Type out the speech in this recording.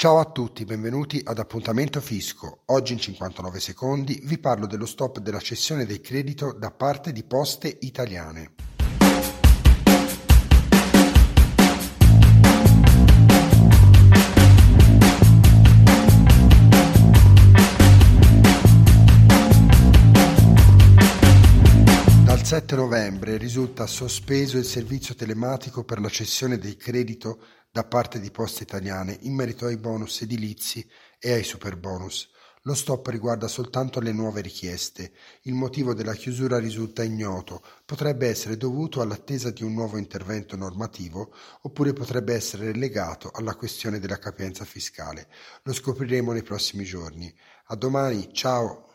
Ciao a tutti, benvenuti ad Appuntamento Fisco. Oggi in 59 secondi vi parlo dello stop della cessione del credito da parte di Poste Italiane. Dal 7 novembre risulta sospeso il servizio telematico per la cessione del credito da parte di Poste Italiane in merito ai bonus edilizi e ai superbonus. Lo stop riguarda soltanto le nuove richieste. Il motivo della chiusura risulta ignoto. Potrebbe essere dovuto all'attesa di un nuovo intervento normativo oppure potrebbe essere legato alla questione della capienza fiscale. Lo scopriremo nei prossimi giorni. A domani, ciao!